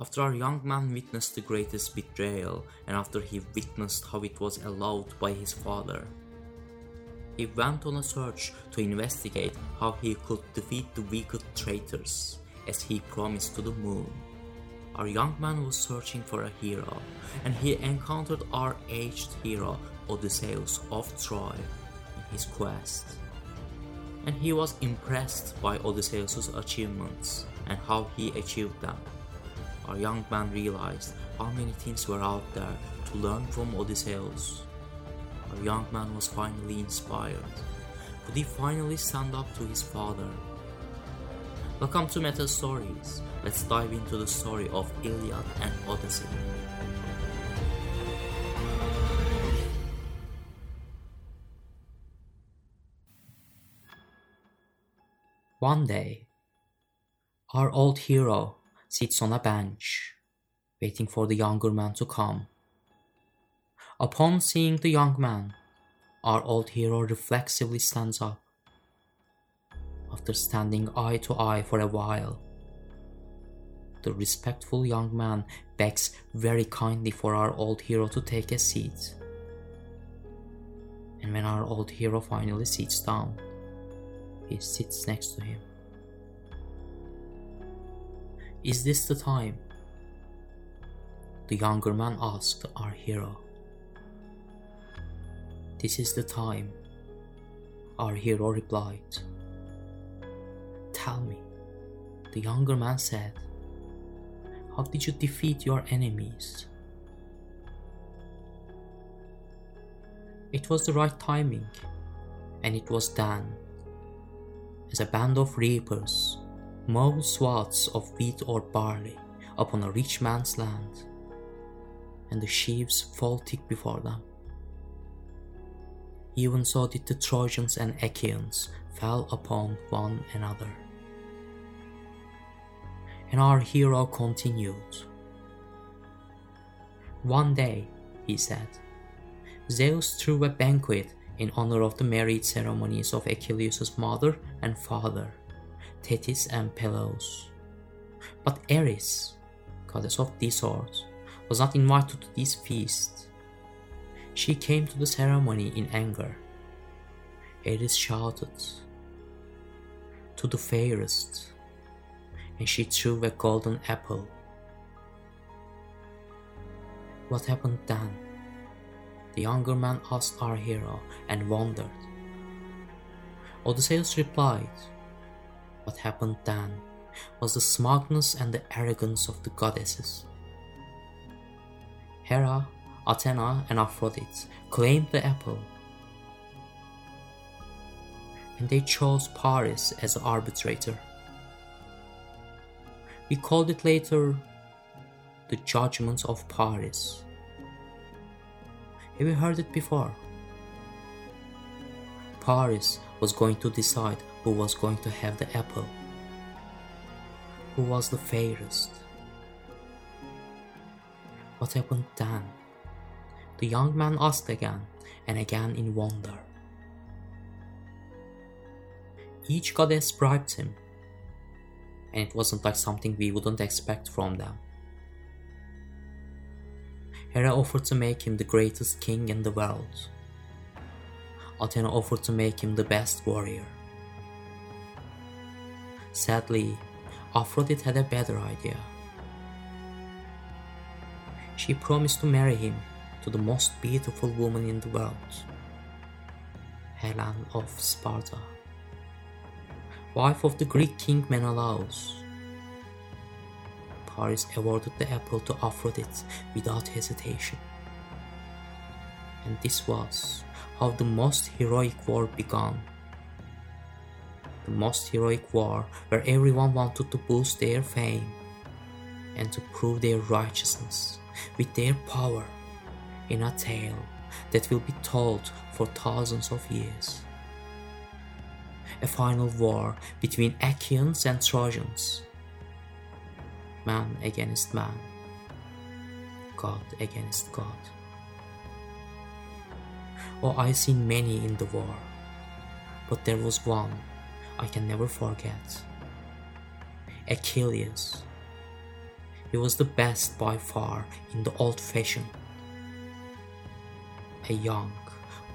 After our young man witnessed the greatest betrayal, and after he witnessed how it was allowed by his father, he went on a search to investigate how he could defeat the wicked traitors, as he promised to the moon. Our young man was searching for a hero, and he encountered our aged hero Odysseus of Troy in his quest. And he was impressed by Odysseus' achievements and how he achieved them. Our young man realized how many things were out there to learn from Odysseus. Our young man was finally inspired. Could he finally stand up to his father? Welcome to Meta Stories. Let's dive into the story of Iliad and Odyssey. One day, our old hero sits on a bench, waiting for the younger man to come. Upon seeing the young man, our old hero reflexively stands up. After standing eye to eye for a while, the respectful young man begs very kindly for our old hero to take a seat. And when our old hero finally sits down, he sits next to him. Is this the time? The younger man asked our hero. This is the time, our hero replied. Tell me, the younger man said, how did you defeat your enemies? It was the right timing, and it was then as a band of reapers mow swaths of wheat or barley upon a rich man's land, and the sheaves fall thick before them. Even so did the Trojans and Achaeans fell upon one another. And our hero continued. One day, he said, Zeus threw a banquet in honor of the marriage ceremonies of Achilles' mother and father, Thetis and Pelops. But Eris, goddess of discord, was not invited to this feast. She came to the ceremony in anger. Eris shouted, To the fairest, and she threw a golden apple. What happened then? The younger man asked our hero and wondered. Odysseus replied, What happened then was the smugness and the arrogance of the goddesses. Hera, Athena, and Aphrodite claimed the apple, and they chose Paris as arbitrator. We called it later the Judgment of Paris. Have you heard it before? Paris was going to decide who was going to have the apple, who was the fairest. What happened then? The young man asked again and again in wonder. Each goddess bribed him, and it wasn't like something we wouldn't expect from them. Hera offered to make him the greatest king in the world. Athena offered to make him the best warrior. Sadly, Aphrodite had a better idea. She promised to marry him to the most beautiful woman in the world, Helen of Sparta, wife of the Greek king Menelaus. Paris awarded the apple to Aphrodite without hesitation. And this was how the most heroic war began. The most heroic war where everyone wanted to boost their fame and to prove their righteousness with their power in a tale that will be told for thousands of years. A final war between Achaeans and Trojans man against man, God against God. Oh, I've seen many in the war, but there was one I can never forget. Achilles. He was the best by far in the old fashion. A young,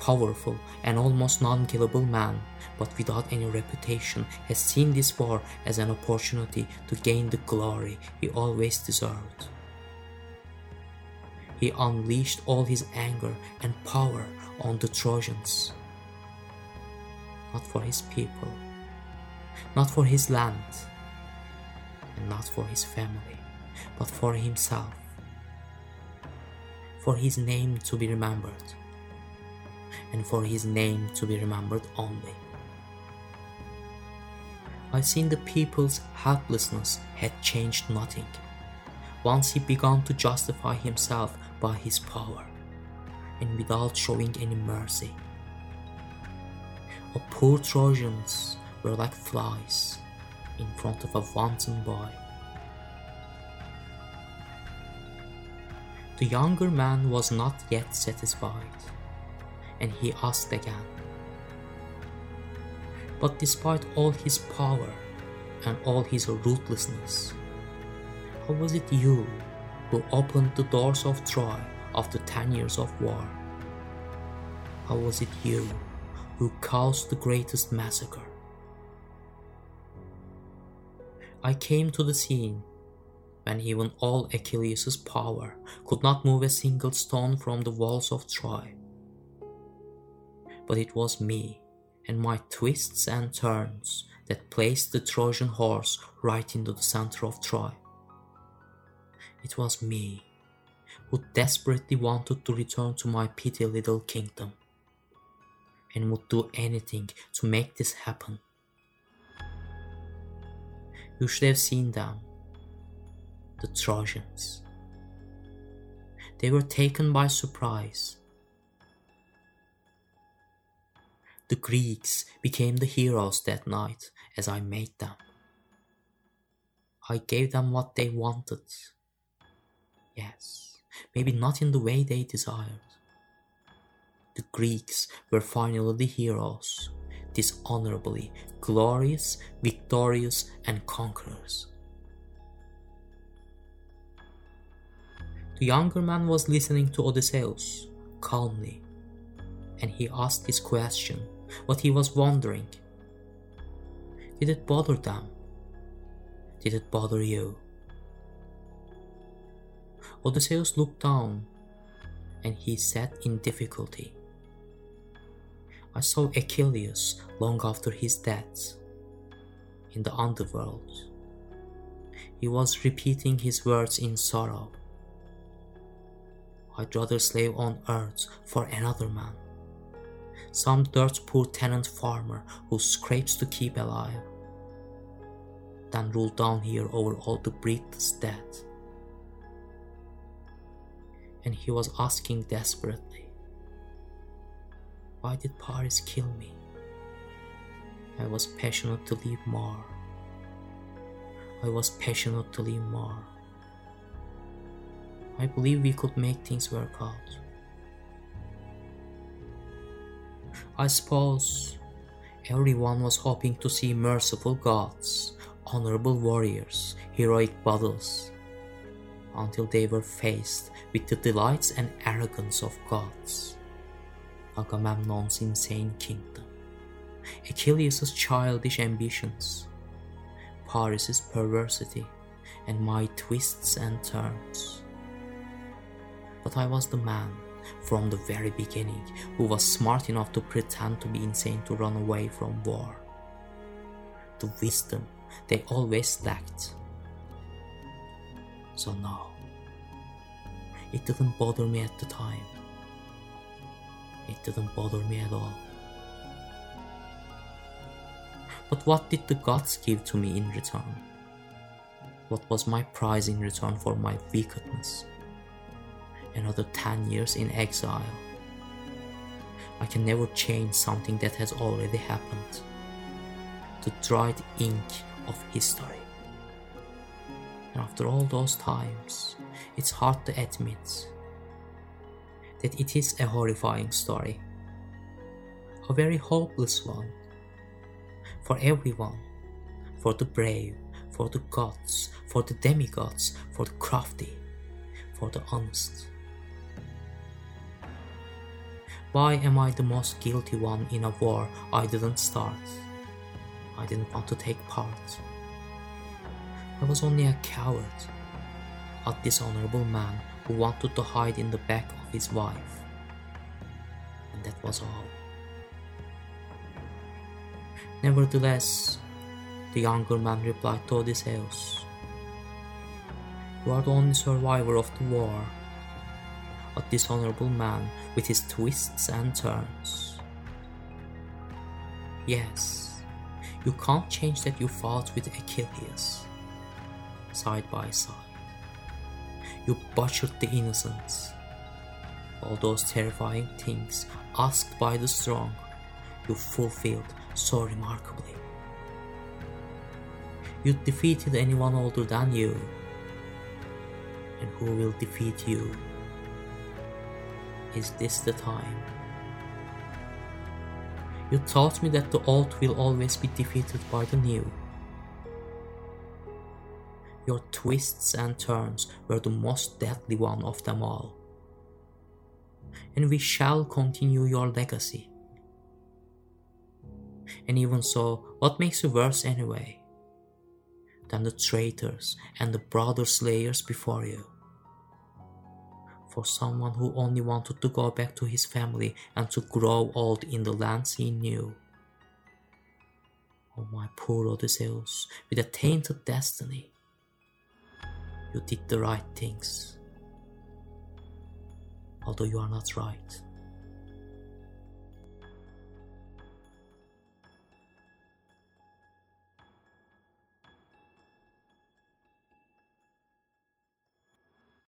powerful, and almost non killable man, but without any reputation, has seen this war as an opportunity to gain the glory he always deserved. He unleashed all his anger and power on the Trojans. Not for his people, not for his land, and not for his family, but for himself. For his name to be remembered, and for his name to be remembered only. I seen the people's helplessness had changed nothing. Once he began to justify himself by his power, and without showing any mercy. Our poor Trojans were like flies in front of a wanton boy. The younger man was not yet satisfied, and he asked again. But despite all his power and all his ruthlessness, how was it you who opened the doors of Troy after 10 years of war? How was it you who caused the greatest massacre? I came to the scene when even all Achilles' power could not move a single stone from the walls of Troy. But it was me and my twists and turns that placed the Trojan horse right into the center of Troy. It was me who desperately wanted to return to my petty little kingdom and would do anything to make this happen. You should have seen them, the Trojans. They were taken by surprise. The Greeks became the heroes that night as I made them. I gave them what they wanted Yes, maybe not in the way they desired. The Greeks were finally the heroes, dishonorably glorious, victorious, and conquerors. The younger man was listening to Odysseus calmly, and he asked his question, what he was wondering. Did it bother them? Did it bother you? Odysseus looked down, and he said in difficulty, I saw Achilles long after his death in the underworld. He was repeating his words in sorrow. I'd rather slave on earth for another man, some dirt poor tenant farmer who scrapes to keep alive, than rule down here over all the breathless dead and he was asking desperately, Why did Paris kill me? I was passionate to live more. I was passionate to live more. I believe we could make things work out. I suppose everyone was hoping to see merciful gods, honorable warriors, heroic battles, until they were faced with the delights and arrogance of gods. Agamemnon's insane kingdom, Achilles' childish ambitions, Paris's perversity, and my twists and turns. But I was the man from the very beginning who was smart enough to pretend to be insane to run away from war. The wisdom they always lacked so no, it didn't bother me at the time. It didn't bother me at all. But what did the gods give to me in return? What was my prize in return for my wickedness? Another 10 years in exile. I can never change something that has already happened. The dried ink of history. And after all those times, it's hard to admit that it is a horrifying story. A very hopeless one. For everyone. For the brave, for the gods, for the demigods, for the crafty, for the honest. Why am I the most guilty one in a war I didn't start? I didn't want to take part. I was only a coward, a dishonorable man who wanted to hide in the back his wife. And that was all. Nevertheless, the younger man replied to Odysseus, You are the only survivor of the war, a dishonorable man with his twists and turns. Yes, you can't change that you fought with Achilles, side by side. You butchered the innocents. All those terrifying things asked by the strong, you fulfilled so remarkably. You defeated anyone older than you. And who will defeat you? Is this the time? You taught me that the old will always be defeated by the new. Your twists and turns were the most deadly one of them all. And we shall continue your legacy. And even so, what makes you worse anyway? Than the traitors and the brother slayers before you. For someone who only wanted to go back to his family and to grow old in the lands he knew. Oh, my poor Odysseus, with a tainted destiny. You did the right things. Although you are not right.